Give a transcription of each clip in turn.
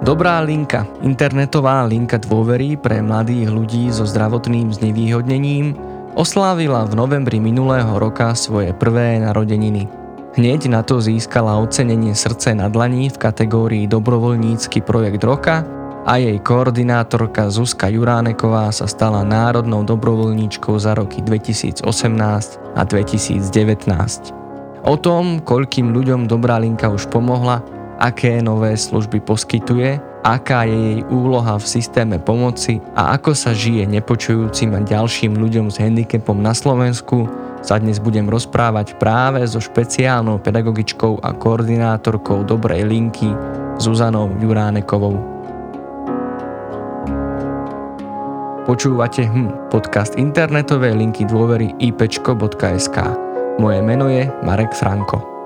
Dobrá linka, internetová linka dôvery pre mladých ľudí so zdravotným znevýhodnením, oslávila v novembri minulého roka svoje prvé narodeniny. Hneď na to získala ocenenie Srdce na dlaní v kategórii Dobrovoľnícky projekt roka a jej koordinátorka Zuzka Juráneková sa stala národnou dobrovoľníčkou za roky 2018 a 2019. O tom, koľkým ľuďom Dobrá linka už pomohla, aké nové služby poskytuje, aká je jej úloha v systéme pomoci a ako sa žije nepočujúcim a ďalším ľuďom s handicapom na Slovensku, sa dnes budem rozprávať práve so špeciálnou pedagogičkou a koordinátorkou Dobrej linky Zuzanou Juránekovou. Počúvate hm, podcast internetovej linky dôvery ipčko.sk. Moje meno je Marek Franko.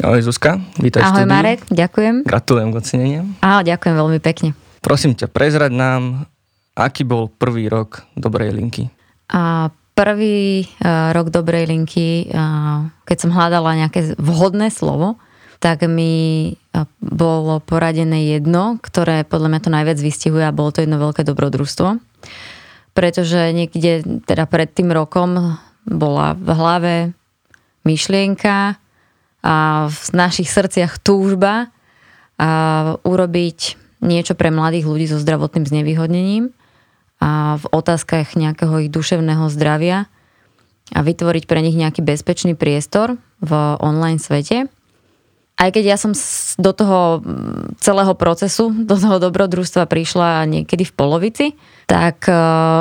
Ahoj Zuzka, vítaj Ahoj Marek, ďakujem. Gratulujem k oceneniu. Ahoj, ďakujem veľmi pekne. Prosím ťa, prezrať nám, aký bol prvý rok Dobrej linky? A prvý uh, rok Dobrej linky, uh, keď som hľadala nejaké vhodné slovo, tak mi uh, bolo poradené jedno, ktoré podľa mňa to najviac vystihuje a bolo to jedno veľké dobrodružstvo. Pretože niekde teda pred tým rokom bola v hlave myšlienka, a v našich srdciach túžba urobiť niečo pre mladých ľudí so zdravotným znevýhodnením a v otázkach nejakého ich duševného zdravia a vytvoriť pre nich nejaký bezpečný priestor v online svete. Aj keď ja som do toho celého procesu, do toho dobrodružstva prišla niekedy v polovici, tak e,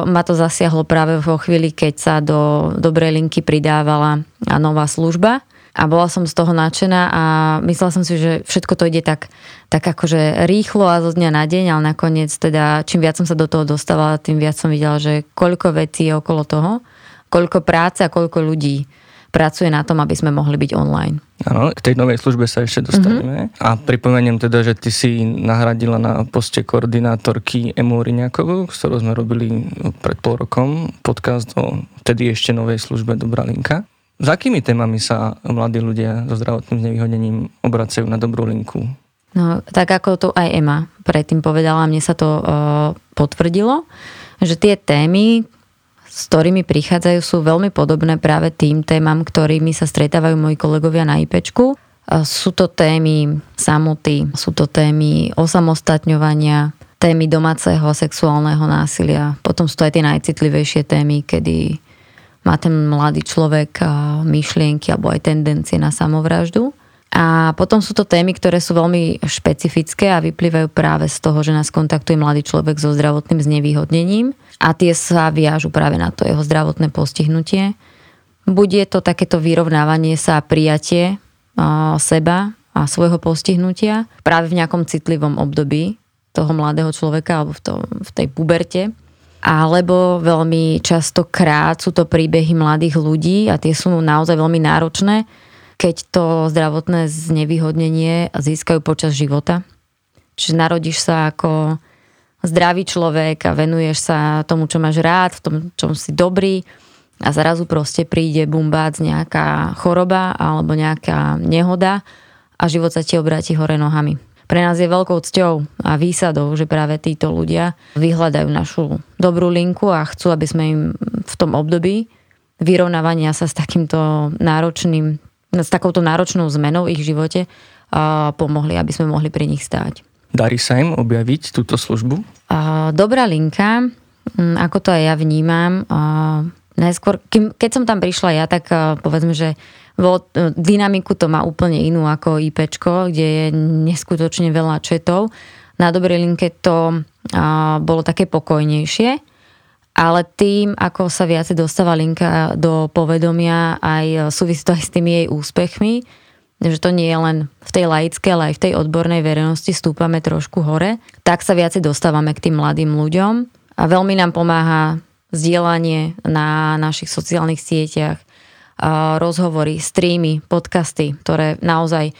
ma to zasiahlo práve vo chvíli, keď sa do dobrej linky pridávala nová služba, a bola som z toho nadšená a myslela som si, že všetko to ide tak, tak akože rýchlo a zo dňa na deň, ale nakoniec teda čím viac som sa do toho dostávala, tým viac som videla, že koľko vecí je okolo toho, koľko práce a koľko ľudí pracuje na tom, aby sme mohli byť online. Áno, k tej novej službe sa ešte dostaneme. Mm-hmm. A pripomeniem teda, že ty si nahradila na poste koordinátorky Emu Riňakovú, s ktorou sme robili pred pol rokom podcast o vtedy ešte novej službe Dobrá linka. S akými témami sa mladí ľudia so zdravotným znevýhodením obracajú na dobrú linku? No, tak ako to aj Ema predtým povedala, mne sa to uh, potvrdilo, že tie témy, s ktorými prichádzajú, sú veľmi podobné práve tým témam, ktorými sa stretávajú moji kolegovia na IPčku. Uh, sú to témy samoty, sú to témy osamostatňovania, témy domáceho sexuálneho násilia. Potom sú to aj tie najcitlivejšie témy, kedy má ten mladý človek myšlienky alebo aj tendencie na samovraždu. A potom sú to témy, ktoré sú veľmi špecifické a vyplývajú práve z toho, že nás kontaktuje mladý človek so zdravotným znevýhodnením a tie sa viažu práve na to jeho zdravotné postihnutie. Bude to takéto vyrovnávanie sa a prijatie seba a svojho postihnutia práve v nejakom citlivom období toho mladého človeka alebo v, to, v tej puberte alebo veľmi častokrát sú to príbehy mladých ľudí a tie sú naozaj veľmi náročné, keď to zdravotné znevýhodnenie získajú počas života. Čiže narodíš sa ako zdravý človek a venuješ sa tomu, čo máš rád, v tom, čom si dobrý a zrazu proste príde bumbác nejaká choroba alebo nejaká nehoda a život sa ti obráti hore nohami. Pre nás je veľkou cťou a výsadou, že práve títo ľudia vyhľadajú našu dobrú linku a chcú, aby sme im v tom období vyrovnávania sa s takýmto náročným, s takouto náročnou zmenou v ich živote a pomohli, aby sme mohli pri nich stáť. Darí sa im objaviť túto službu? Dobrá linka, ako to aj ja vnímam, najskôr, keď som tam prišla ja, tak povedzme, že vo, e, dynamiku to má úplne inú ako IP, kde je neskutočne veľa četov. Na dobrej linke to a, bolo také pokojnejšie, ale tým, ako sa viacej dostáva linka do povedomia, aj súvisí to aj s tými jej úspechmi, že to nie je len v tej laickej, ale aj v tej odbornej verejnosti stúpame trošku hore, tak sa viacej dostávame k tým mladým ľuďom a veľmi nám pomáha vzdielanie na našich sociálnych sieťach, rozhovory, streamy, podcasty, ktoré naozaj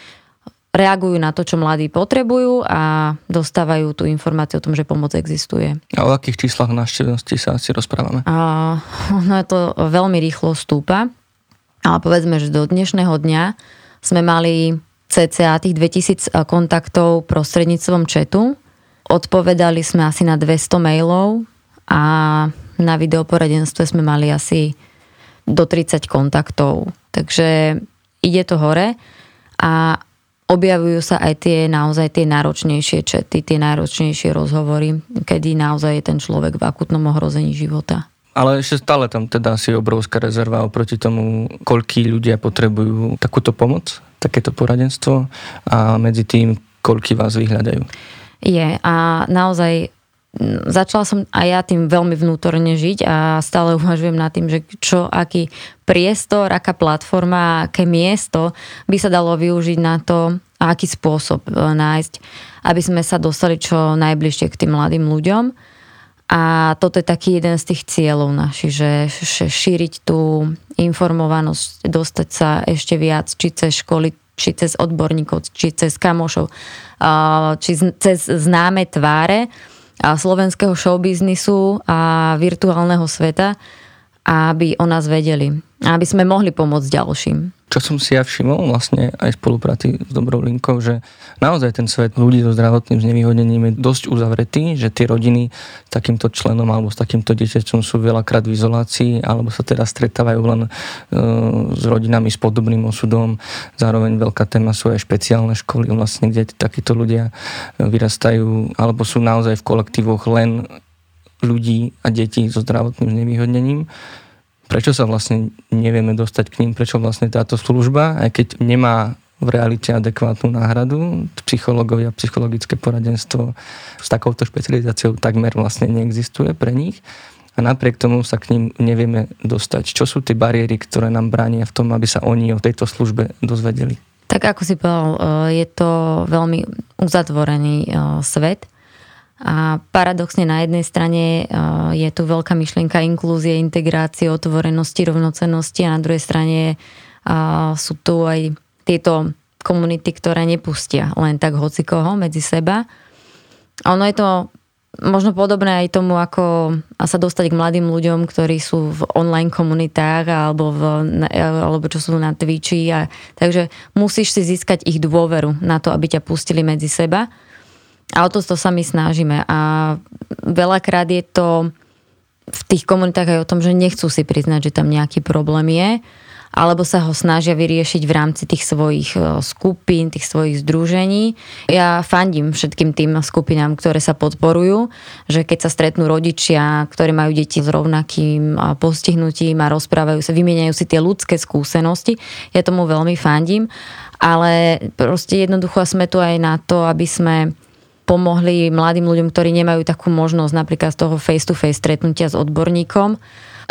reagujú na to, čo mladí potrebujú a dostávajú tú informáciu o tom, že pomoc existuje. A o akých číslach návštevnosti sa asi rozprávame? A, no to veľmi rýchlo stúpa, ale povedzme, že do dnešného dňa sme mali cca tých 2000 kontaktov prostredníctvom četu. Odpovedali sme asi na 200 mailov a na videoporadenstve sme mali asi do 30 kontaktov. Takže ide to hore a objavujú sa aj tie naozaj tie náročnejšie čety, tie náročnejšie rozhovory, kedy naozaj je ten človek v akutnom ohrození života. Ale ešte stále tam teda asi obrovská rezerva oproti tomu, koľkí ľudia potrebujú takúto pomoc, takéto poradenstvo a medzi tým, koľký vás vyhľadajú. Je a naozaj začala som aj ja tým veľmi vnútorne žiť a stále uvažujem nad tým, že čo, aký priestor, aká platforma, aké miesto by sa dalo využiť na to, a aký spôsob e, nájsť, aby sme sa dostali čo najbližšie k tým mladým ľuďom. A toto je taký jeden z tých cieľov našich, že šíriť tú informovanosť, dostať sa ešte viac, či cez školy, či cez odborníkov, či cez kamošov, či cez známe tváre slovenského showbiznisu a virtuálneho sveta, aby o nás vedeli. Aby sme mohli pomôcť ďalším čo som si ja všimol vlastne aj v spolupráci s Dobrou linkou, že naozaj ten svet ľudí so zdravotným znevýhodnením je dosť uzavretý, že tie rodiny s takýmto členom alebo s takýmto dieťaťom sú veľakrát v izolácii alebo sa teda stretávajú len e, s rodinami s podobným osudom. Zároveň veľká téma sú aj špeciálne školy, vlastne, kde takíto ľudia vyrastajú alebo sú naozaj v kolektívoch len ľudí a detí so zdravotným znevýhodnením prečo sa vlastne nevieme dostať k ním, prečo vlastne táto služba, aj keď nemá v realite adekvátnu náhradu, psychológovia, psychologické poradenstvo s takouto špecializáciou takmer vlastne neexistuje pre nich a napriek tomu sa k ním nevieme dostať. Čo sú tie bariéry, ktoré nám bránia v tom, aby sa oni o tejto službe dozvedeli? Tak ako si povedal, eh, je to veľmi uzatvorený eh, svet a paradoxne na jednej strane e, je tu veľká myšlienka inklúzie, integrácie, otvorenosti, rovnocenosti a na druhej strane e, sú tu aj tieto komunity, ktoré nepustia len tak hocikoho medzi seba. A ono je to možno podobné aj tomu, ako sa dostať k mladým ľuďom, ktorí sú v online komunitách alebo, v, alebo čo sú na Twitchi. A, takže musíš si získať ich dôveru na to, aby ťa pustili medzi seba. A o to, to sa my snažíme. A veľakrát je to v tých komunitách aj o tom, že nechcú si priznať, že tam nejaký problém je, alebo sa ho snažia vyriešiť v rámci tých svojich e, skupín, tých svojich združení. Ja fandím všetkým tým skupinám, ktoré sa podporujú, že keď sa stretnú rodičia, ktorí majú deti s rovnakým postihnutím a rozprávajú sa, vymieňajú si tie ľudské skúsenosti, ja tomu veľmi fandím, ale proste jednoducho sme tu aj na to, aby sme pomohli mladým ľuďom, ktorí nemajú takú možnosť napríklad z toho face-to-face stretnutia s odborníkom,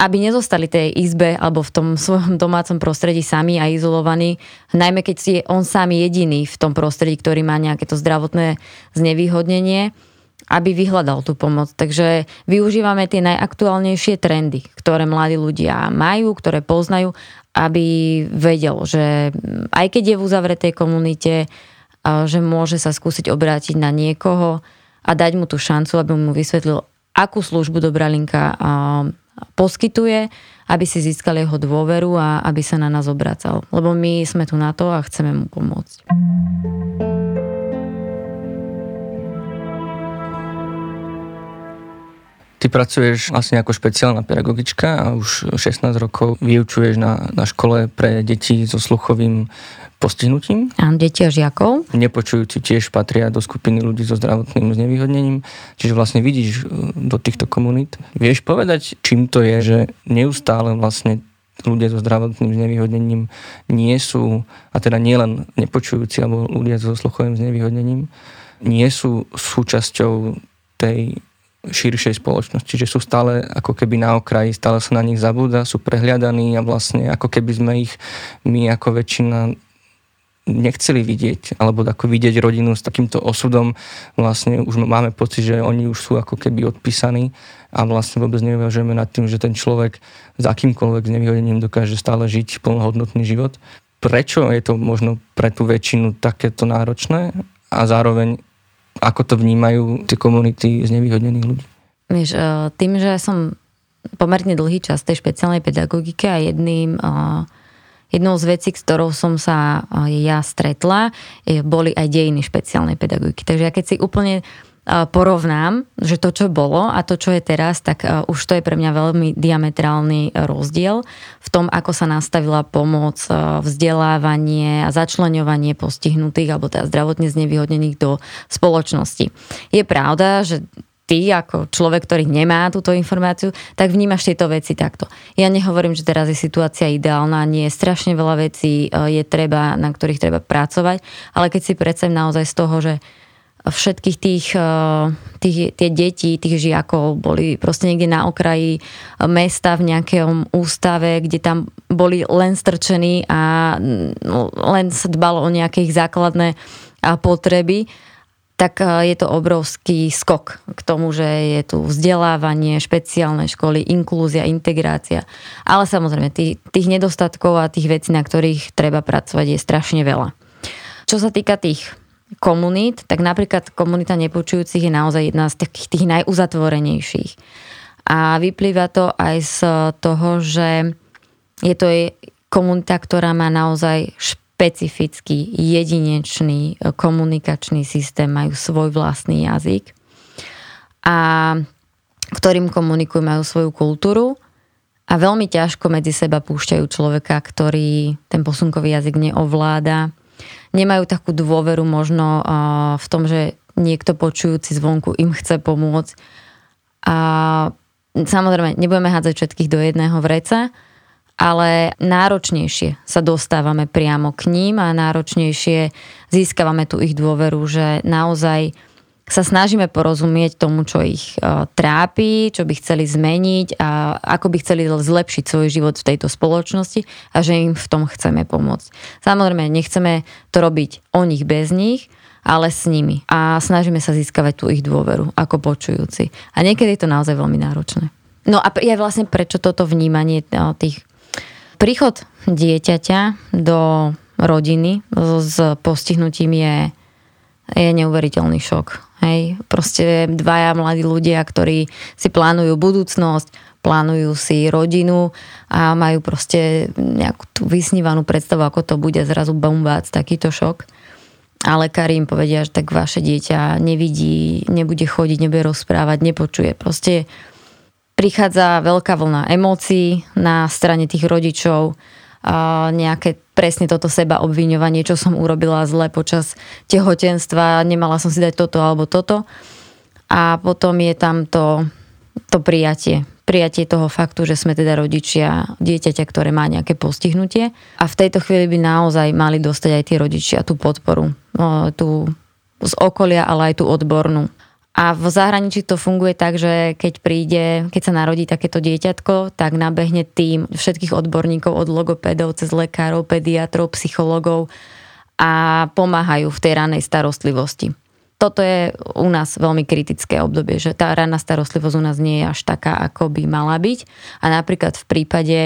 aby nezostali tej izbe alebo v tom svojom domácom prostredí sami a izolovaní, najmä keď je on sám jediný v tom prostredí, ktorý má nejaké to zdravotné znevýhodnenie, aby vyhľadal tú pomoc. Takže využívame tie najaktuálnejšie trendy, ktoré mladí ľudia majú, ktoré poznajú, aby vedel, že aj keď je v uzavretej komunite, že môže sa skúsiť obrátiť na niekoho a dať mu tú šancu, aby mu vysvetlil, akú službu Dobrá linka poskytuje, aby si získal jeho dôveru a aby sa na nás obracal. Lebo my sme tu na to a chceme mu pomôcť. Ty pracuješ vlastne ako špeciálna pedagogička a už 16 rokov vyučuješ na, na škole pre deti so sluchovým postihnutím. Áno, deti a žiakov. Nepočujúci tiež patria do skupiny ľudí so zdravotným znevýhodnením. Čiže vlastne vidíš e, do týchto komunít. Vieš povedať, čím to je, že neustále vlastne ľudia so zdravotným znevýhodnením nie sú, a teda nielen nepočujúci alebo ľudia so sluchovým znevýhodnením, nie sú súčasťou tej širšej spoločnosti, že sú stále ako keby na okraji, stále sa na nich zabúda, sú prehliadaní a vlastne ako keby sme ich my ako väčšina nechceli vidieť, alebo ako vidieť rodinu s takýmto osudom, vlastne už máme pocit, že oni už sú ako keby odpísaní a vlastne vôbec neuvažujeme nad tým, že ten človek s akýmkoľvek znevýhodením dokáže stále žiť plnohodnotný život. Prečo je to možno pre tú väčšinu takéto náročné a zároveň ako to vnímajú tie komunity z nevýhodnených ľudí? Vieš, e, tým, že som pomerne dlhý čas tej špeciálnej pedagogike a jedným, e, jednou z vecí, s ktorou som sa ja stretla, boli aj dejiny špeciálnej pedagogiky. Takže ja keď si úplne porovnám, že to, čo bolo a to, čo je teraz, tak už to je pre mňa veľmi diametrálny rozdiel v tom, ako sa nastavila pomoc, vzdelávanie a začlenovanie postihnutých alebo teda zdravotne znevýhodnených do spoločnosti. Je pravda, že ty ako človek, ktorý nemá túto informáciu, tak vnímaš tieto veci takto. Ja nehovorím, že teraz je situácia ideálna, nie je strašne veľa vecí, je treba, na ktorých treba pracovať, ale keď si predstavím naozaj z toho, že všetkých tých, eh, tých, tie deti, tých žiakov boli proste niekde na okraji mesta v nejakom ústave, kde tam boli len strčení a no, len sa dbalo o nejaké ich základné potreby, tak eh, je to obrovský skok k tomu, že je tu vzdelávanie, špeciálne školy, inklúzia, integrácia. Ale samozrejme, tých, tých nedostatkov a tých vecí, na ktorých treba pracovať, je strašne veľa. Čo sa týka tých komunít, tak napríklad komunita nepočujúcich je naozaj jedna z takých tých najuzatvorenejších. A vyplýva to aj z toho, že je to komunita, ktorá má naozaj špecifický, jedinečný komunikačný systém, majú svoj vlastný jazyk a ktorým komunikujú, majú svoju kultúru a veľmi ťažko medzi seba púšťajú človeka, ktorý ten posunkový jazyk neovláda, nemajú takú dôveru možno v tom, že niekto počujúci zvonku im chce pomôcť. A samozrejme, nebudeme hádzať všetkých do jedného vreca, ale náročnejšie sa dostávame priamo k ním a náročnejšie získavame tú ich dôveru, že naozaj sa snažíme porozumieť tomu, čo ich e, trápi, čo by chceli zmeniť a ako by chceli zlepšiť svoj život v tejto spoločnosti a že im v tom chceme pomôcť. Samozrejme, nechceme to robiť o nich bez nich, ale s nimi. A snažíme sa získavať tú ich dôveru ako počujúci. A niekedy je to naozaj veľmi náročné. No a je vlastne prečo toto vnímanie e, tých príchod dieťaťa do rodiny s postihnutím je, je neuveriteľný šok Hej, proste dvaja mladí ľudia, ktorí si plánujú budúcnosť, plánujú si rodinu a majú proste nejakú tú vysnívanú predstavu, ako to bude zrazu bombác, takýto šok. A lekári im povedia, že tak vaše dieťa nevidí, nebude chodiť, nebude rozprávať, nepočuje. Proste prichádza veľká vlna emócií na strane tých rodičov, nejaké presne toto seba obviňovanie, čo som urobila zle počas tehotenstva, nemala som si dať toto alebo toto. A potom je tam to, to prijatie. Prijatie toho faktu, že sme teda rodičia dieťaťa, ktoré má nejaké postihnutie. A v tejto chvíli by naozaj mali dostať aj tí rodičia tú podporu. Tú z okolia, ale aj tú odbornú. A v zahraničí to funguje tak, že keď príde, keď sa narodí takéto dieťatko, tak nabehne tým všetkých odborníkov od logopedov cez lekárov, pediatrov, psychologov a pomáhajú v tej ranej starostlivosti. Toto je u nás veľmi kritické obdobie, že tá ranná starostlivosť u nás nie je až taká, ako by mala byť. A napríklad v prípade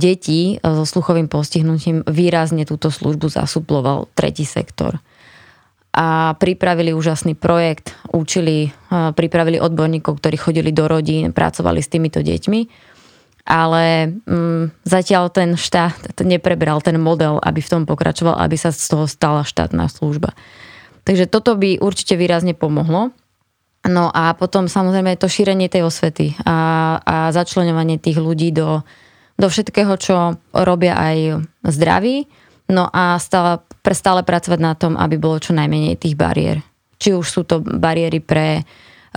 detí so sluchovým postihnutím výrazne túto službu zasuploval tretí sektor a pripravili úžasný projekt, učili, pripravili odborníkov, ktorí chodili do rodín, pracovali s týmito deťmi, ale mm, zatiaľ ten štát neprebral ten model, aby v tom pokračoval, aby sa z toho stala štátna služba. Takže toto by určite výrazne pomohlo. No a potom samozrejme to šírenie tej osvety a, a začlenovanie tých ľudí do, do všetkého, čo robia aj zdraví, No a stále, stále pracovať na tom, aby bolo čo najmenej tých bariér. Či už sú to bariéry pre e,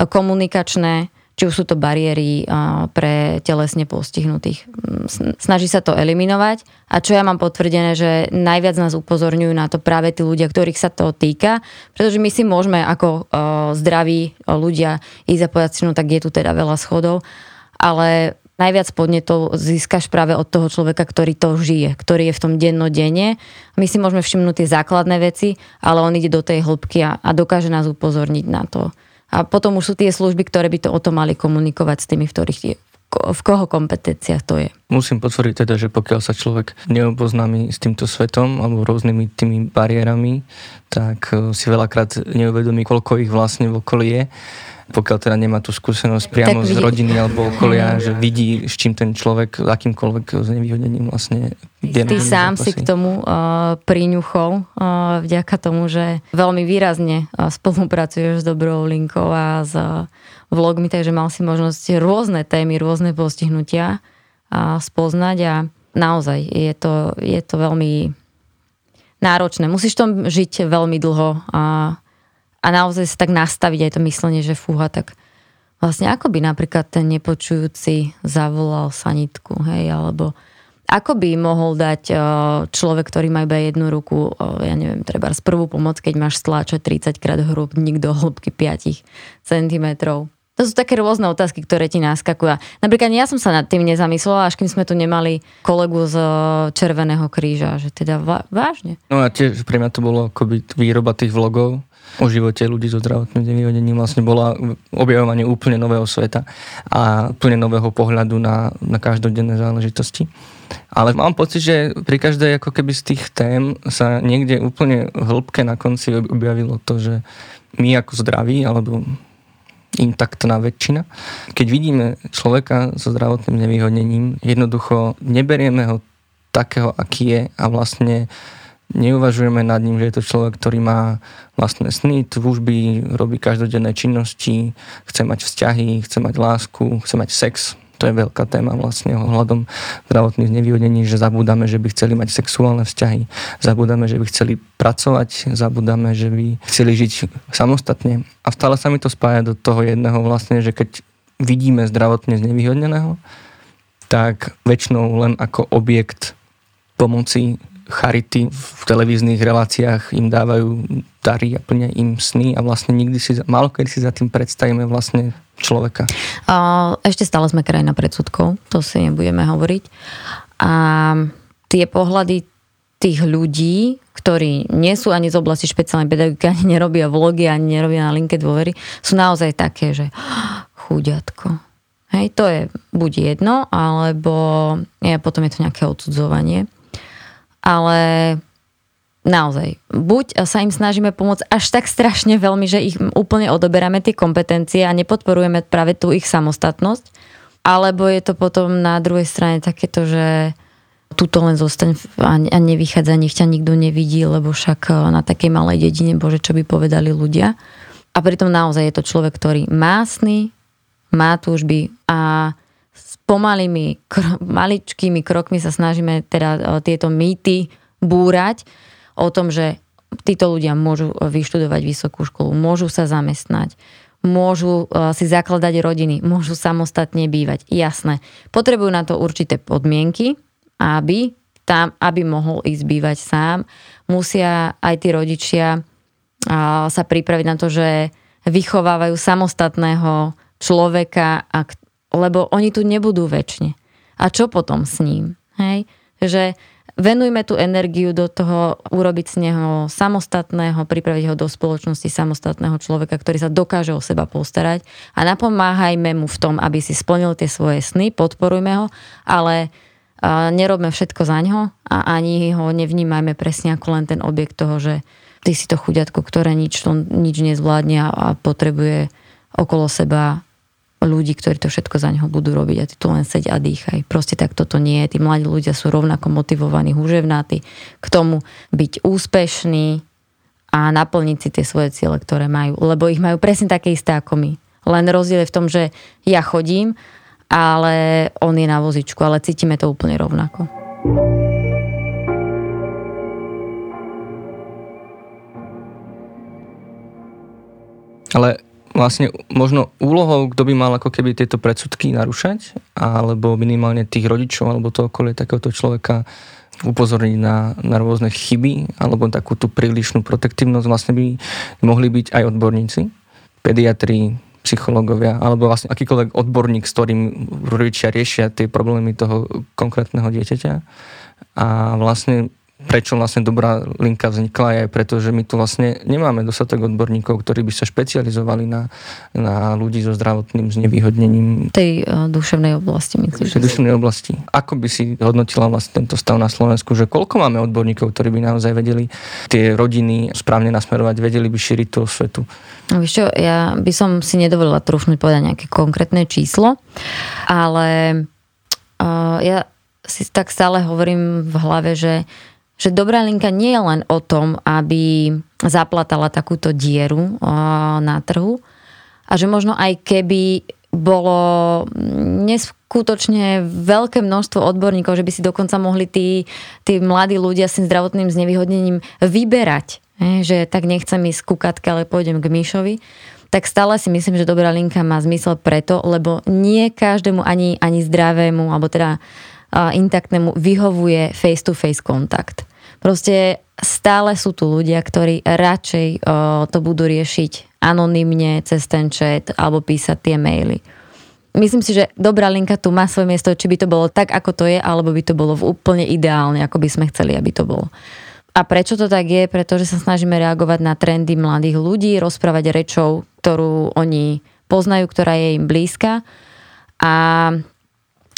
komunikačné, či už sú to bariéry e, pre telesne postihnutých. Mm, snaží sa to eliminovať a čo ja mám potvrdené, že najviac nás upozorňujú na to práve tí ľudia, ktorých sa to týka, pretože my si môžeme ako e, zdraví ľudia ísť a povedať no tak je tu teda veľa schodov, ale najviac podnetov získaš práve od toho človeka, ktorý to žije, ktorý je v tom dennodenne. My si môžeme všimnúť tie základné veci, ale on ide do tej hĺbky a, a dokáže nás upozorniť na to. A potom už sú tie služby, ktoré by to o to mali komunikovať s tými, v ktorých je v koho kompetenciách to je. Musím potvrdiť teda, že pokiaľ sa človek neoboznámi s týmto svetom alebo rôznymi tými bariérami, tak eh, si veľakrát neuvedomí, koľko ich vlastne v okolí je pokiaľ teda nemá tú skúsenosť priamo z rodiny alebo okolia, že vidí, s čím ten človek, akýmkoľvek znevýhodnením vlastne vie Ty sám zápasy. si k tomu uh, priňuchol uh, vďaka tomu, že veľmi výrazne uh, spolupracuješ s Dobrou linkou a s uh, vlogmi, takže mal si možnosť rôzne témy, rôzne postihnutia uh, spoznať a naozaj je to, je to veľmi náročné. Musíš tom žiť veľmi dlho a a naozaj sa tak nastaviť aj to myslenie, že fúha, tak vlastne ako by napríklad ten nepočujúci zavolal sanitku, hej, alebo ako by mohol dať e, človek, ktorý má iba jednu ruku, e, ja neviem, treba z prvú pomoc, keď máš stláčať 30 krát hrubník do hĺbky 5 cm. To sú také rôzne otázky, ktoré ti naskakujú. Napríklad ja som sa nad tým nezamyslela, až kým sme tu nemali kolegu z e, Červeného kríža, že teda vážne. No a tiež pre mňa to bolo akoby výroba tých vlogov, o živote ľudí so zdravotným znevýhodením vlastne bola objavovanie úplne nového sveta a úplne nového pohľadu na, na každodenné záležitosti. Ale mám pocit, že pri každej ako keby z tých tém sa niekde úplne hĺbke na konci objavilo to, že my ako zdraví alebo intaktná väčšina. Keď vidíme človeka so zdravotným nevýhodnením, jednoducho neberieme ho takého, aký je a vlastne neuvažujeme nad ním, že je to človek, ktorý má vlastné sny, túžby, robí každodenné činnosti, chce mať vzťahy, chce mať lásku, chce mať sex. To je veľká téma vlastne ohľadom zdravotných znevýhodnení, že zabúdame, že by chceli mať sexuálne vzťahy, zabúdame, že by chceli pracovať, zabúdame, že by chceli žiť samostatne. A stále sa mi to spája do toho jedného vlastne, že keď vidíme zdravotne znevýhodneného, tak väčšinou len ako objekt pomoci charity v televíznych reláciách im dávajú dary a plnia im sny a vlastne nikdy si, málo kedy si za tým predstavíme vlastne človeka. Ešte stále sme krajina predsudkov, to si nebudeme hovoriť. A tie pohľady tých ľudí, ktorí nie sú ani z oblasti špeciálnej pedagogiky, ani nerobia vlogy, ani nerobia na linke dôvery, sú naozaj také, že chuďatko. Hej, to je buď jedno, alebo potom je to nejaké odsudzovanie ale naozaj, buď sa im snažíme pomôcť až tak strašne veľmi, že ich úplne odoberáme tie kompetencie a nepodporujeme práve tú ich samostatnosť, alebo je to potom na druhej strane takéto, že tuto len zostaň a nevychádza, nech ťa nikto nevidí, lebo však e, na takej malej dedine, bože, čo by povedali ľudia. A pritom naozaj je to človek, ktorý má sny, má túžby a pomalými, kr- maličkými krokmi sa snažíme teda e, tieto mýty búrať o tom, že títo ľudia môžu vyštudovať vysokú školu, môžu sa zamestnať, môžu e, si zakladať rodiny, môžu samostatne bývať. Jasné. Potrebujú na to určité podmienky, aby tam, aby mohol ísť bývať sám. Musia aj tí rodičia sa pripraviť na to, že vychovávajú samostatného človeka, lebo oni tu nebudú väčšine. A čo potom s ním? Hej? Že venujme tú energiu do toho, urobiť z neho samostatného, pripraviť ho do spoločnosti samostatného človeka, ktorý sa dokáže o seba postarať a napomáhajme mu v tom, aby si splnil tie svoje sny, podporujme ho, ale nerobme všetko za ňo a ani ho nevnímajme presne ako len ten objekt toho, že ty si to chuďatko, ktoré nič, nič nezvládne a potrebuje okolo seba ľudí, ktorí to všetko za neho budú robiť a ty tu len seď a dýchaj. Proste tak toto nie je. Tí mladí ľudia sú rovnako motivovaní, húževnáti k tomu byť úspešní a naplniť si tie svoje ciele, ktoré majú. Lebo ich majú presne také isté ako my. Len rozdiel je v tom, že ja chodím, ale on je na vozičku, ale cítime to úplne rovnako. Ale vlastne možno úlohou, kto by mal ako keby tieto predsudky narúšať, alebo minimálne tých rodičov, alebo to okolie takéhoto človeka upozorniť na, na rôzne chyby, alebo takú tú prílišnú protektívnosť, vlastne by mohli byť aj odborníci, pediatri, psychológovia, alebo vlastne akýkoľvek odborník, s ktorým rodičia riešia tie problémy toho konkrétneho dieťaťa. A vlastne prečo vlastne dobrá linka vznikla, aj preto, že my tu vlastne nemáme dostatok odborníkov, ktorí by sa špecializovali na, na ľudí so zdravotným znevýhodnením. Tej uh, duševnej oblasti, myslím. Tej duševnej oblasti. Ako by si hodnotila vlastne tento stav na Slovensku, že koľko máme odborníkov, ktorí by naozaj vedeli tie rodiny správne nasmerovať, vedeli by šíriť toho svetu? No, vieš čo, ja by som si nedovolila trúfnuť povedať nejaké konkrétne číslo, ale uh, ja si tak stále hovorím v hlave, že že dobrá linka nie je len o tom, aby zaplatala takúto dieru na trhu a že možno aj keby bolo neskutočne veľké množstvo odborníkov, že by si dokonca mohli tí, tí mladí ľudia s tým zdravotným znevýhodnením vyberať, že tak nechcem ísť ku Katke, ale pôjdem k Míšovi, tak stále si myslím, že dobrá linka má zmysel preto, lebo nie každému ani, ani zdravému, alebo teda intaktnému vyhovuje face-to-face kontakt. Proste stále sú tu ľudia, ktorí radšej to budú riešiť anonymne cez ten chat alebo písať tie maily. Myslím si, že dobrá linka tu má svoje miesto, či by to bolo tak, ako to je, alebo by to bolo úplne ideálne, ako by sme chceli, aby to bolo. A prečo to tak je? Pretože sa snažíme reagovať na trendy mladých ľudí, rozprávať rečou, ktorú oni poznajú, ktorá je im blízka. A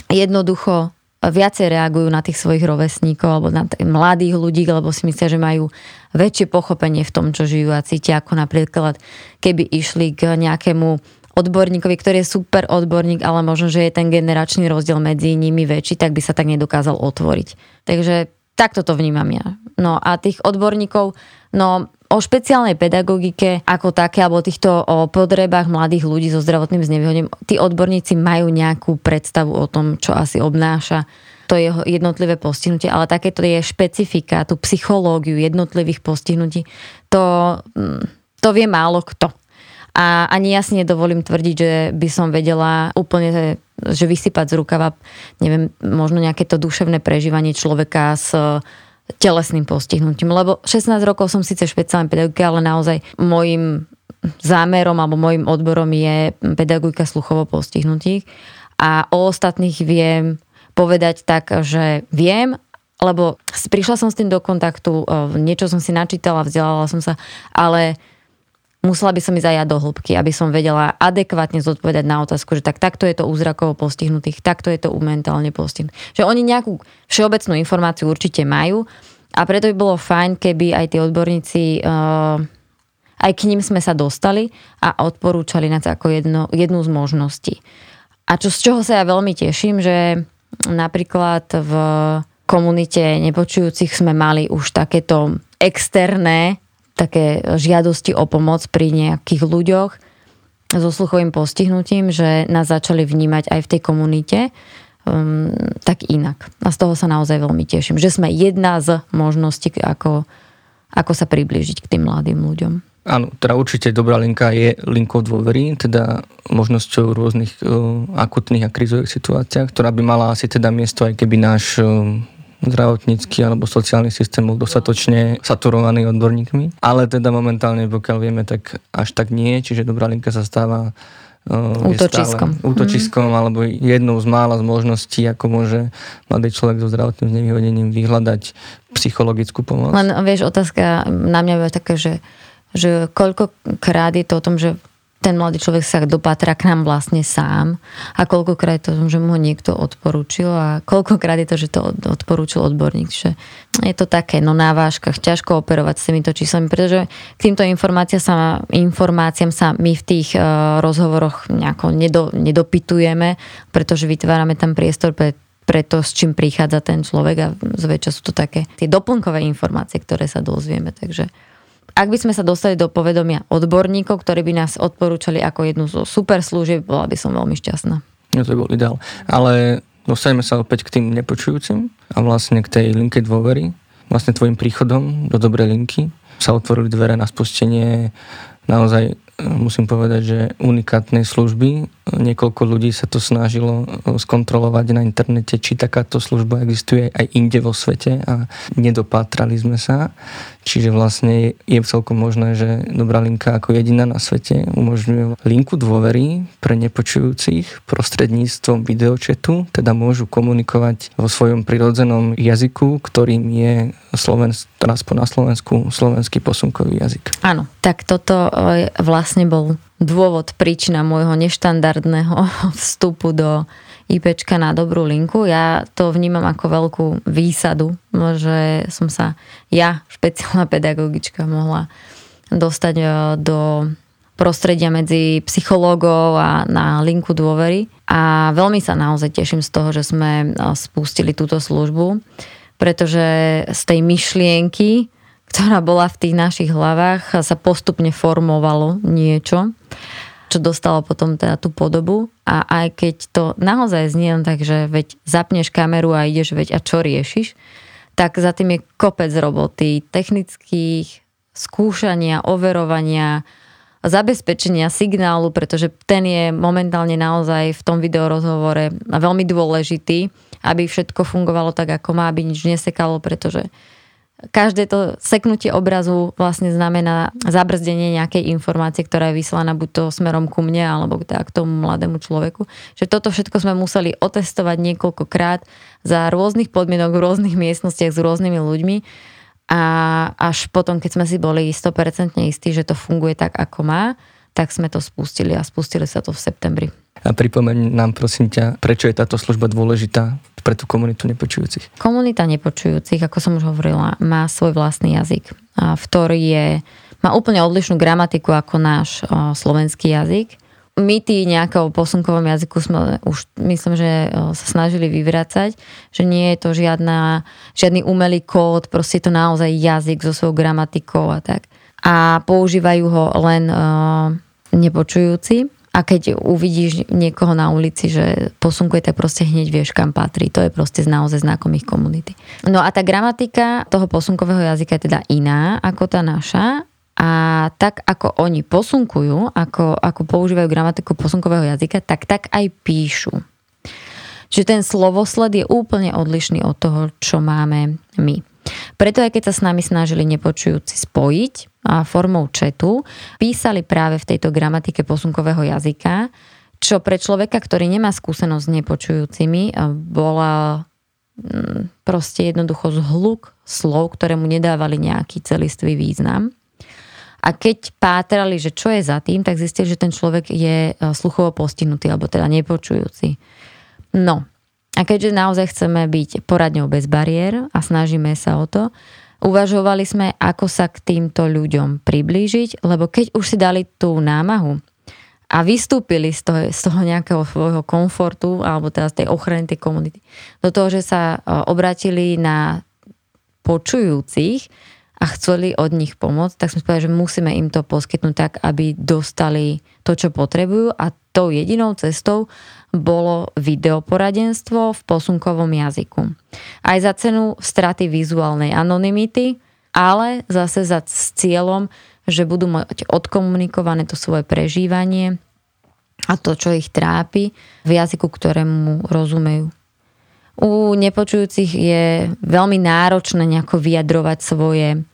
jednoducho viacej reagujú na tých svojich rovesníkov alebo na tých mladých ľudí, lebo si myslia, že majú väčšie pochopenie v tom, čo žijú a cítia, ako napríklad keby išli k nejakému odborníkovi, ktorý je super odborník, ale možno, že je ten generačný rozdiel medzi nimi väčší, tak by sa tak nedokázal otvoriť. Takže takto to vnímam ja. No a tých odborníkov, no o špeciálnej pedagogike ako také, alebo týchto o potrebách mladých ľudí so zdravotným znevýhodnením, tí odborníci majú nejakú predstavu o tom, čo asi obnáša to jeho jednotlivé postihnutie, ale takéto je špecifika, tú psychológiu jednotlivých postihnutí, to, mm, to vie málo kto. A ani ja si nedovolím tvrdiť, že by som vedela úplne, že vysypať z rukava, neviem, možno nejaké to duševné prežívanie človeka s telesným postihnutím. Lebo 16 rokov som síce špeciálna pedagogika, ale naozaj môjim zámerom alebo môjim odborom je pedagogika sluchovo postihnutých. A o ostatných viem povedať tak, že viem, lebo prišla som s tým do kontaktu, e, niečo som si načítala, vzdelala som sa, ale musela by som ísť aj ja do hĺbky, aby som vedela adekvátne zodpovedať na otázku, že tak takto je to u zrakovo postihnutých, takto je to u mentálne postihnutých. Že oni nejakú všeobecnú informáciu určite majú a preto by bolo fajn, keby aj tí odborníci uh, aj k ním sme sa dostali a odporúčali nás ako jedno, jednu z možností. A čo, z čoho sa ja veľmi teším, že napríklad v komunite nepočujúcich sme mali už takéto externé také žiadosti o pomoc pri nejakých ľuďoch so sluchovým postihnutím, že nás začali vnímať aj v tej komunite um, tak inak. A z toho sa naozaj veľmi teším, že sme jedna z možností, ako, ako sa priblížiť k tým mladým ľuďom. Áno, teda určite dobrá linka je linkou dôvery, teda možnosťou rôznych uh, akutných a krizových situáciách, ktorá by mala asi teda miesto, aj keby náš uh, zdravotnícky alebo sociálny systém bol dostatočne saturovaný odborníkmi. Ale teda momentálne, pokiaľ vieme, tak až tak nie, čiže dobrá linka sa stáva uh, útočiskom. útočiskom mm. alebo jednou z mála z možností, ako môže mladý človek so zdravotným znevýhodením vyhľadať psychologickú pomoc. Len vieš, otázka na mňa je taká, že, že koľkokrát je to o tom, že ten mladý človek sa dopatra k nám vlastne sám a koľkokrát je to, že mu ho niekto odporúčil a koľkokrát je to, že to odporúčil odborník. Že je to také, no na váškach, ťažko operovať s týmito číslami, pretože k týmto informáciám sa, informáciám sa my v tých uh, rozhovoroch nejako nedo, nedopitujeme, pretože vytvárame tam priestor pre pre to, s čím prichádza ten človek a zväčša sú to také tie doplnkové informácie, ktoré sa dozvieme. Takže ak by sme sa dostali do povedomia odborníkov, ktorí by nás odporúčali ako jednu zo super služieb, bola by som veľmi šťastná. No to bol ideál. Ale dostaneme sa opäť k tým nepočujúcim a vlastne k tej linke dôvery. Vlastne tvojim príchodom do dobrej linky sa otvorili dvere na spustenie naozaj musím povedať, že unikátnej služby. Niekoľko ľudí sa to snažilo skontrolovať na internete, či takáto služba existuje aj inde vo svete a nedopátrali sme sa. Čiže vlastne je celkom možné, že Dobrá linka ako jediná na svete umožňuje linku dôvery pre nepočujúcich prostredníctvom videočetu, teda môžu komunikovať vo svojom prirodzenom jazyku, ktorým je Slovensk, teraz po na Slovensku slovenský posunkový jazyk. Áno, tak toto e, vlastne bol dôvod, príčina môjho neštandardného vstupu do IPčka na dobrú linku. Ja to vnímam ako veľkú výsadu, že som sa ja, špeciálna pedagogička, mohla dostať e, do prostredia medzi psychológov a na linku dôvery. A veľmi sa naozaj teším z toho, že sme e, spustili túto službu, pretože z tej myšlienky, ktorá bola v tých našich hlavách, sa postupne formovalo niečo čo dostalo potom teda tú podobu. A aj keď to naozaj znie len tak, že veď zapneš kameru a ideš, veď a čo riešiš, tak za tým je kopec roboty, technických skúšania, overovania, zabezpečenia signálu, pretože ten je momentálne naozaj v tom videorozhovore veľmi dôležitý, aby všetko fungovalo tak, ako má, aby nič nesekalo, pretože Každé to seknutie obrazu vlastne znamená zabrzdenie nejakej informácie, ktorá je vyslaná buď to smerom ku mne, alebo teda k tomu mladému človeku. Že toto všetko sme museli otestovať niekoľkokrát za rôznych podmienok, v rôznych miestnostiach s rôznymi ľuďmi. A až potom, keď sme si boli 100% istí, že to funguje tak, ako má, tak sme to spustili a spustili sa to v septembri. A pripomeň nám prosím ťa, prečo je táto služba dôležitá pre tú komunitu nepočujúcich? Komunita nepočujúcich, ako som už hovorila, má svoj vlastný jazyk, v ktorý je, má úplne odlišnú gramatiku ako náš slovenský jazyk. My tí nejakého posunkovom jazyku sme už, myslím, že sa snažili vyvracať, že nie je to žiadna, žiadny umelý kód, proste je to naozaj jazyk so svojou gramatikou a tak. A používajú ho len uh, nepočujúci a keď uvidíš niekoho na ulici, že posunkuje, tak proste hneď vieš, kam patrí. To je proste naozaj znakomých komunity. No a tá gramatika toho posunkového jazyka je teda iná ako tá naša a tak ako oni posunkujú, ako, ako používajú gramatiku posunkového jazyka, tak tak aj píšu. Čiže ten slovosled je úplne odlišný od toho, čo máme my. Preto aj keď sa s nami snažili nepočujúci spojiť a formou četu, písali práve v tejto gramatike posunkového jazyka, čo pre človeka, ktorý nemá skúsenosť s nepočujúcimi, bola mm, proste jednoducho zhluk slov, ktoré mu nedávali nejaký celistvý význam. A keď pátrali, že čo je za tým, tak zistili, že ten človek je sluchovo postihnutý, alebo teda nepočujúci. No, a keďže naozaj chceme byť poradňou bez bariér a snažíme sa o to, uvažovali sme, ako sa k týmto ľuďom priblížiť, lebo keď už si dali tú námahu a vystúpili z toho, z toho nejakého svojho komfortu alebo teda z tej ochrany tej komunity, do toho, že sa e, obratili na počujúcich a chceli od nich pomôcť, tak sme povedali, že musíme im to poskytnúť tak, aby dostali to, čo potrebujú. A tou jedinou cestou bolo videoporadenstvo v posunkovom jazyku. Aj za cenu straty vizuálnej anonymity, ale zase za s cieľom, že budú mať odkomunikované to svoje prežívanie a to, čo ich trápi v jazyku, ktorému rozumejú. U nepočujúcich je veľmi náročné nejako vyjadrovať svoje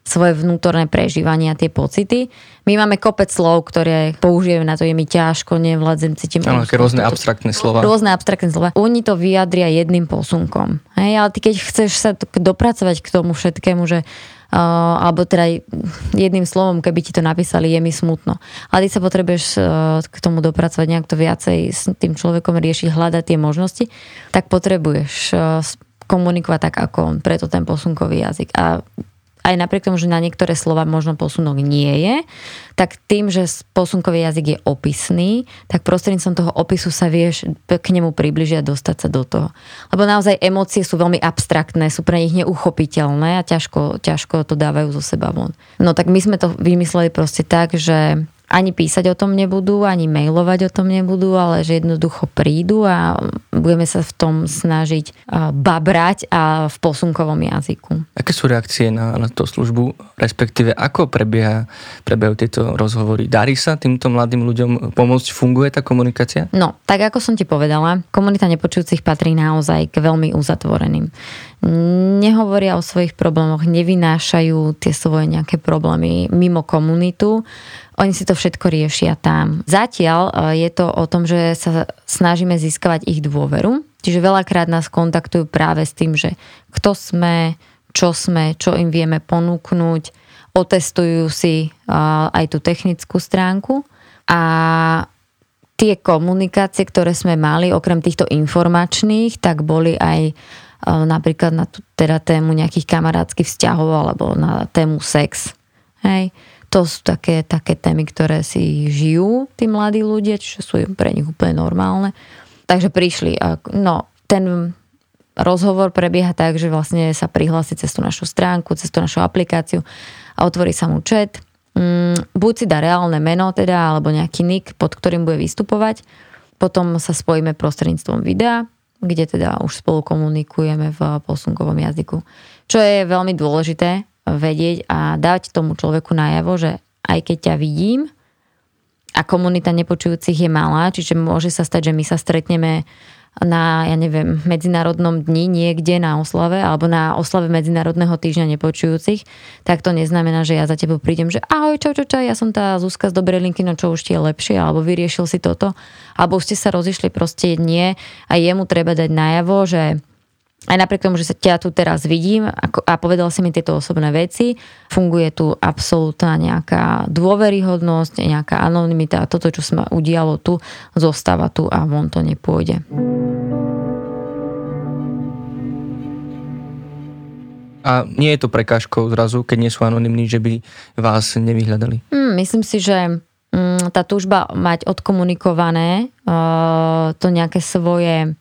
svoje vnútorné prežívania, tie pocity. My máme kopec slov, ktoré použijeme na to, je mi ťažko, nevládzem, cítim. Áno, aké rôzne abstraktné slova. Rôzne abstraktné slova. Oni to vyjadria jedným posunkom. Hej, ale ty keď chceš sa dopracovať k tomu všetkému, že Uh, alebo teda jedným slovom, keby ti to napísali, je mi smutno. Ale ty sa potrebuješ uh, k tomu dopracovať nejak to viacej s tým človekom riešiť, hľadať tie možnosti, tak potrebuješ uh, komunikovať tak ako on, preto ten posunkový jazyk. A aj napriek tomu, že na niektoré slova možno posunok nie je, tak tým, že posunkový jazyk je opisný, tak prostredníctvom toho opisu sa vieš k nemu približiť a dostať sa do toho. Lebo naozaj emócie sú veľmi abstraktné, sú pre nich neuchopiteľné a ťažko, ťažko to dávajú zo seba von. No tak my sme to vymysleli proste tak, že ani písať o tom nebudú, ani mailovať o tom nebudú, ale že jednoducho prídu a budeme sa v tom snažiť babrať a v posunkovom jazyku. Aké sú reakcie na, na tú službu, respektíve ako prebieha, prebiehajú tieto rozhovory? Darí sa týmto mladým ľuďom pomôcť? Funguje tá komunikácia? No, tak ako som ti povedala, komunita nepočujúcich patrí naozaj k veľmi uzatvoreným. Nehovoria o svojich problémoch, nevynášajú tie svoje nejaké problémy mimo komunitu oni si to všetko riešia tam. Zatiaľ e, je to o tom, že sa snažíme získavať ich dôveru, čiže veľakrát nás kontaktujú práve s tým, že kto sme, čo sme, čo im vieme ponúknuť, otestujú si e, aj tú technickú stránku a tie komunikácie, ktoré sme mali, okrem týchto informačných, tak boli aj e, napríklad na teda tému nejakých kamarádskych vzťahov alebo na tému sex. Hej to sú také, také témy, ktoré si žijú tí mladí ľudia, čiže sú pre nich úplne normálne. Takže prišli. No, ten rozhovor prebieha tak, že vlastne sa prihlási cez tú našu stránku, cez tú našu aplikáciu a otvorí sa mu chat. Mm, buď si dá reálne meno teda, alebo nejaký nick, pod ktorým bude vystupovať. Potom sa spojíme prostredníctvom videa, kde teda už spolu komunikujeme v posunkovom jazyku. Čo je veľmi dôležité, vedieť a dať tomu človeku najavo, že aj keď ťa vidím a komunita nepočujúcich je malá, čiže môže sa stať, že my sa stretneme na, ja neviem, medzinárodnom dni niekde na oslave alebo na oslave Medzinárodného týždňa nepočujúcich, tak to neznamená, že ja za tebou prídem, že ahoj, čo, čo, čo, ja som tá Zuzka z Dobrej linky, no čo už ti je lepšie, alebo vyriešil si toto, alebo ste sa rozišli, proste nie. A jemu treba dať najavo, že aj napriek tomu, že sa ťa tu teraz vidím a povedal si mi tieto osobné veci, funguje tu absolútna nejaká dôveryhodnosť, nejaká anonimita a toto, čo sa udialo tu, zostáva tu a von to nepôjde. A nie je to prekážkou zrazu, keď nie sú anonimní, že by vás nevyhľadali? Hmm, myslím si, že mm, tá túžba mať odkomunikované uh, to nejaké svoje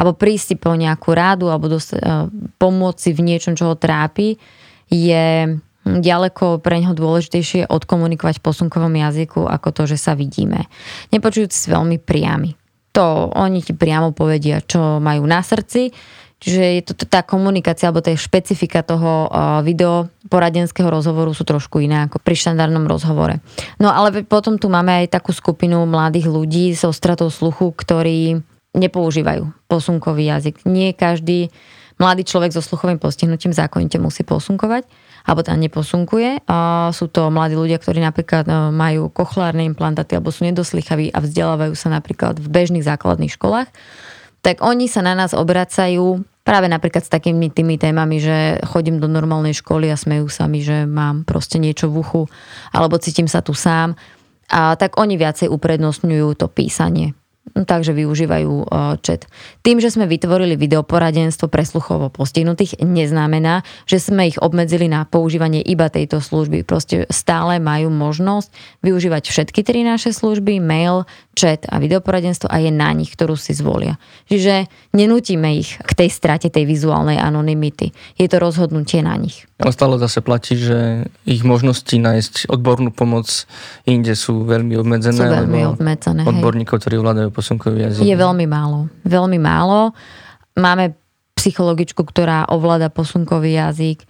alebo prísť po nejakú rádu alebo dost, uh, pomôcť v niečom, čo ho trápi, je ďaleko pre neho dôležitejšie odkomunikovať v posunkovom jazyku ako to, že sa vidíme. Nepočujúc si veľmi priamy. To oni ti priamo povedia, čo majú na srdci, Čiže je to tá komunikácia alebo tie špecifika toho video poradenského rozhovoru sú trošku iné ako pri štandardnom rozhovore. No ale potom tu máme aj takú skupinu mladých ľudí so stratou sluchu, ktorí nepoužívajú posunkový jazyk. Nie každý mladý človek so sluchovým postihnutím zákonite musí posunkovať, alebo tam neposunkuje. A sú to mladí ľudia, ktorí napríklad e, majú kochlárne implantáty alebo sú nedoslychaví a vzdelávajú sa napríklad v bežných základných školách. Tak oni sa na nás obracajú práve napríklad s takými tými témami, že chodím do normálnej školy a smejú sa mi, že mám proste niečo v uchu alebo cítim sa tu sám. A tak oni viacej uprednostňujú to písanie takže využívajú e, chat. Tým, že sme vytvorili videoporadenstvo pre sluchovo postihnutých, neznamená, že sme ich obmedzili na používanie iba tejto služby. Proste stále majú možnosť využívať všetky tri naše služby, mail, chat a videoporadenstvo a je na nich, ktorú si zvolia. Čiže nenútime ich k tej strate tej vizuálnej anonymity. Je to rozhodnutie na nich. Ale stále zase platí, že ich možnosti nájsť odbornú pomoc inde sú veľmi obmedzené. Sú veľmi obmedzené. Odborníkov, ktorí ovládajú posunkový jazyk. Je veľmi málo. Veľmi málo. Máme psychologičku, ktorá ovláda posunkový jazyk,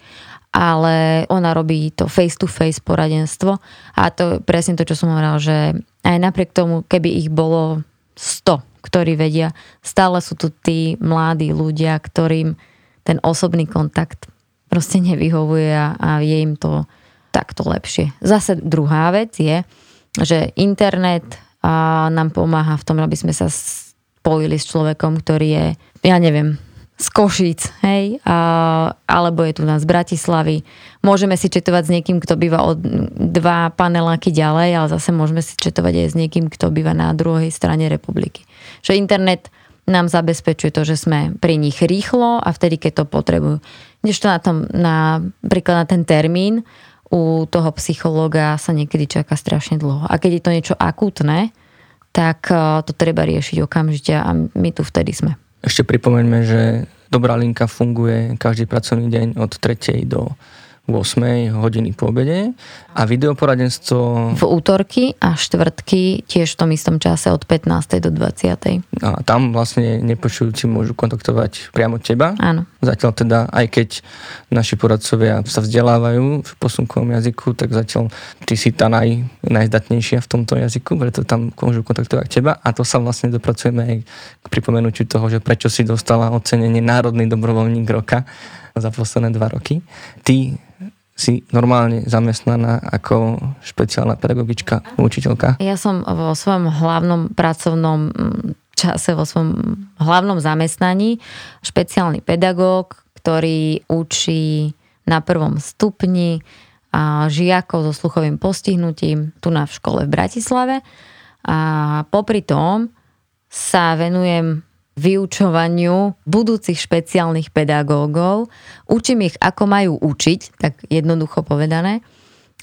ale ona robí to face-to-face poradenstvo a to presne to, čo som hovorila, že aj napriek tomu, keby ich bolo 100, ktorí vedia, stále sú tu tí mladí ľudia, ktorým ten osobný kontakt proste nevyhovuje a, a je im to takto lepšie. Zase druhá vec je, že internet a nám pomáha v tom, aby sme sa spojili s človekom, ktorý je, ja neviem, z Košíc, hej, a, alebo je tu nás z Bratislavy. Môžeme si četovať s niekým, kto býva od dva paneláky ďalej, ale zase môžeme si četovať aj s niekým, kto býva na druhej strane republiky. Že internet nám zabezpečuje to, že sme pri nich rýchlo a vtedy, keď to potrebujú. Kdežto na tom, na, príklad na ten termín, u toho psychológa sa niekedy čaká strašne dlho. A keď je to niečo akútne, tak e, to treba riešiť okamžite a my tu vtedy sme. Ešte pripomeňme, že Dobrá linka funguje každý pracovný deň od 3. do 8 hodiny po obede a videoporadenstvo... V útorky a štvrtky tiež v tom istom čase od 15. do 20. A tam vlastne nepočujúci môžu kontaktovať priamo teba. Áno. Zatiaľ teda, aj keď naši poradcovia sa vzdelávajú v posunkovom jazyku, tak zatiaľ ty si tá naj, najzdatnejšia v tomto jazyku, preto tam môžu kontaktovať teba a to sa vlastne dopracujeme aj k pripomenutiu toho, že prečo si dostala ocenenie Národný dobrovoľník roka za posledné dva roky. Ty si normálne zamestnaná ako špeciálna pedagogička, učiteľka? Ja som vo svojom hlavnom pracovnom mm, čase, vo svojom hlavnom zamestnaní špeciálny pedagóg, ktorý učí na prvom stupni žiakov so sluchovým postihnutím tu na v škole v Bratislave. A popri tom sa venujem vyučovaniu budúcich špeciálnych pedagógov. Učím ich, ako majú učiť, tak jednoducho povedané,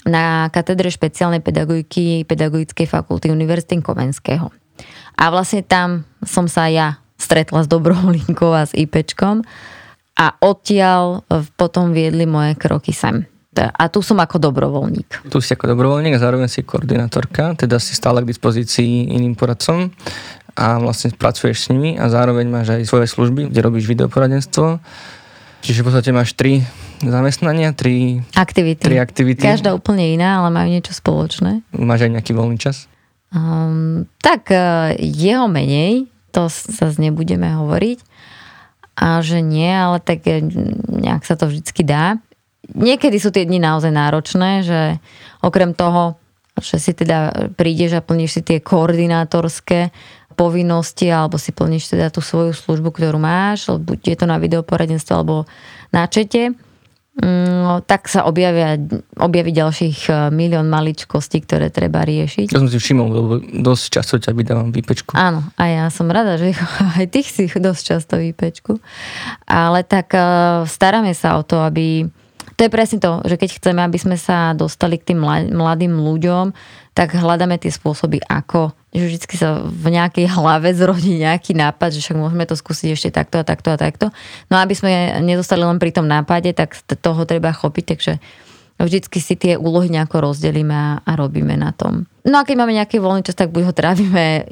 na katedre špeciálnej pedagogiky Pedagogickej fakulty Univerzity Komenského. A vlastne tam som sa ja stretla s dobrovoľníkou a s IPčkom a odtiaľ potom viedli moje kroky sem. A tu som ako dobrovoľník. Tu si ako dobrovoľník a zároveň si koordinátorka, teda si stále k dispozícii iným poradcom a vlastne pracuješ s nimi a zároveň máš aj svoje služby, kde robíš videoporadenstvo. Čiže v podstate máš tri zamestnania, tri aktivity. Tri aktivity. Každá úplne iná, ale majú niečo spoločné. Máš aj nejaký voľný čas? Um, tak uh, jeho menej, to sa nebudeme hovoriť. A že nie, ale tak e, nejak sa to vždycky dá. Niekedy sú tie dni naozaj náročné, že okrem toho, že si teda prídeš a plníš si tie koordinátorské povinnosti alebo si plníš teda tú svoju službu, ktorú máš, buď je to na videoporadenstvo alebo na čete, mm, tak sa objavia, objaví ďalších e, milión maličkostí, ktoré treba riešiť. To som si všimol, lebo dosť často ťa vydávam výpečku. Áno, a ja som rada, že aj tých si dosť často výpečku. Ale tak e, staráme sa o to, aby to je presne to, že keď chceme, aby sme sa dostali k tým mladým ľuďom, tak hľadáme tie spôsoby, ako. Že vždy sa v nejakej hlave zrodí nejaký nápad, že však môžeme to skúsiť ešte takto a takto a takto. No aby sme nezostali len pri tom nápade, tak toho treba chopiť, takže vždycky si tie úlohy nejako rozdelíme a, a robíme na tom. No a keď máme nejaký voľný čas, tak buď ho trávime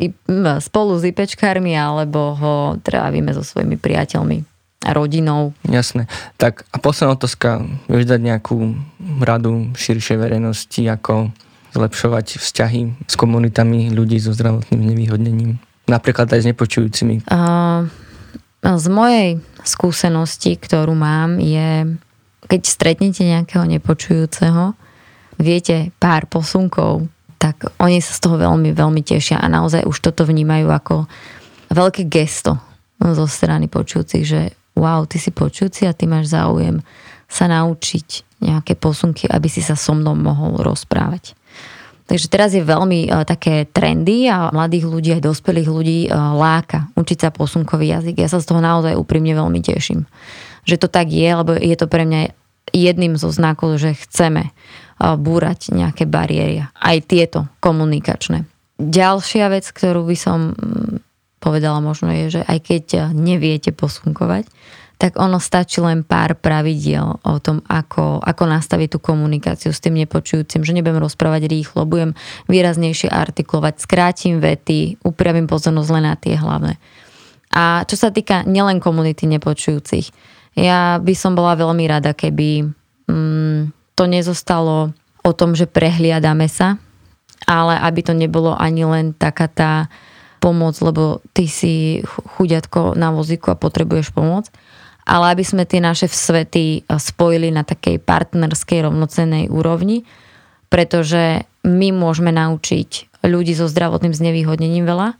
spolu s IPčkármi, alebo ho trávime so svojimi priateľmi a rodinou. Jasné. Tak a posledná otázka. Vieš dať nejakú radu širšej verejnosti, ako zlepšovať vzťahy s komunitami ľudí so zdravotným nevýhodnením? Napríklad aj s nepočujúcimi. Uh, z mojej skúsenosti, ktorú mám, je, keď stretnete nejakého nepočujúceho, viete pár posunkov, tak oni sa z toho veľmi, veľmi tešia a naozaj už toto vnímajú ako veľké gesto zo strany počujúcich, že wow, ty si počujúci a ty máš záujem sa naučiť nejaké posunky, aby si sa so mnou mohol rozprávať. Takže teraz je veľmi uh, také trendy a mladých ľudí aj dospelých ľudí uh, láka učiť sa posunkový jazyk. Ja sa z toho naozaj úprimne veľmi teším. Že to tak je, lebo je to pre mňa jedným zo znakov, že chceme uh, búrať nejaké bariéry. Aj tieto komunikačné. Ďalšia vec, ktorú by som mm, povedala možno je, že aj keď neviete posunkovať, tak ono stačí len pár pravidiel o tom, ako, ako nastaviť tú komunikáciu s tým nepočujúcim, že nebudem rozprávať rýchlo, budem výraznejšie artikulovať, skrátim vety, upravím pozornosť len na tie hlavné. A čo sa týka nielen komunity nepočujúcich, ja by som bola veľmi rada, keby mm, to nezostalo o tom, že prehliadame sa, ale aby to nebolo ani len taká tá pomoc, lebo ty si chuďatko na vozíku a potrebuješ pomoc, ale aby sme tie naše svety e, spojili na takej partnerskej rovnocennej úrovni, pretože my môžeme naučiť ľudí so zdravotným znevýhodnením veľa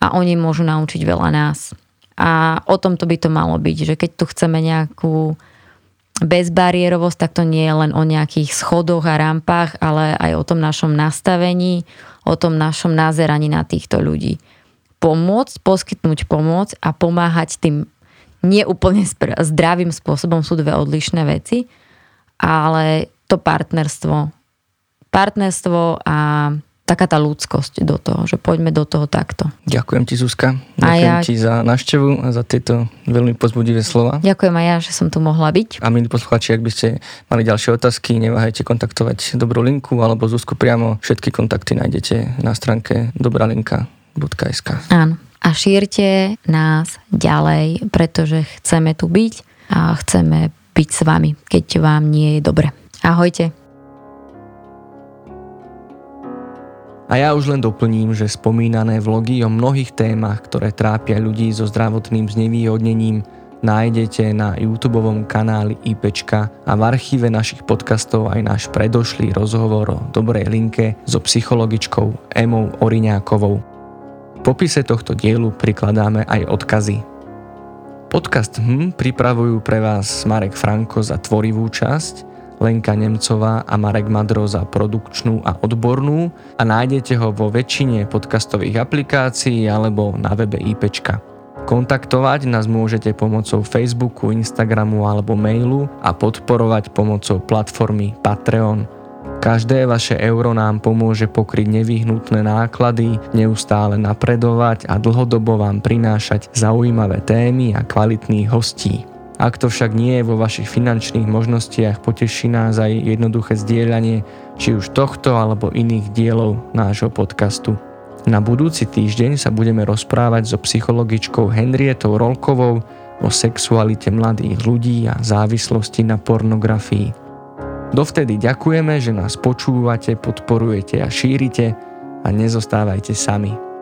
a oni môžu naučiť veľa nás. A o tom to by to malo byť, že keď tu chceme nejakú bezbariérovosť, tak to nie je len o nejakých schodoch a rampách, ale aj o tom našom nastavení, o tom našom názeraní na týchto ľudí pomôcť, poskytnúť pomoc a pomáhať tým neúplne zdravým spôsobom sú dve odlišné veci, ale to partnerstvo. Partnerstvo a taká tá ľudskosť do toho, že poďme do toho takto. Ďakujem ti Zuzka, ďakujem ja... ti za návštevu a za tieto veľmi pozbudivé slova. Ďakujem aj ja, že som tu mohla byť. A milí posluchači, ak by ste mali ďalšie otázky, neváhajte kontaktovať Dobrú linku alebo Zuzku priamo. Všetky kontakty nájdete na stránke dobralinka.sk. Áno. A šírte nás ďalej, pretože chceme tu byť a chceme byť s vami, keď vám nie je dobre. Ahojte. A ja už len doplním, že spomínané vlogy o mnohých témach, ktoré trápia ľudí so zdravotným znevýhodnením, nájdete na youtube kanáli IPčka a v archíve našich podcastov aj náš predošlý rozhovor o dobrej linke so psychologičkou Emou Oriňákovou. Popise tohto dielu prikladáme aj odkazy. Podcast HM pripravujú pre vás Marek Franko za tvorivú časť – Lenka Nemcová a Marek Madro za produkčnú a odbornú a nájdete ho vo väčšine podcastových aplikácií alebo na webe IPčka. Kontaktovať nás môžete pomocou Facebooku, Instagramu alebo mailu a podporovať pomocou platformy Patreon. Každé vaše euro nám pomôže pokryť nevyhnutné náklady, neustále napredovať a dlhodobo vám prinášať zaujímavé témy a kvalitných hostí. Ak to však nie je vo vašich finančných možnostiach, poteší nás aj jednoduché zdieľanie či už tohto alebo iných dielov nášho podcastu. Na budúci týždeň sa budeme rozprávať so psychologičkou Henrietou Rolkovou o sexualite mladých ľudí a závislosti na pornografii. Dovtedy ďakujeme, že nás počúvate, podporujete a šírite a nezostávajte sami.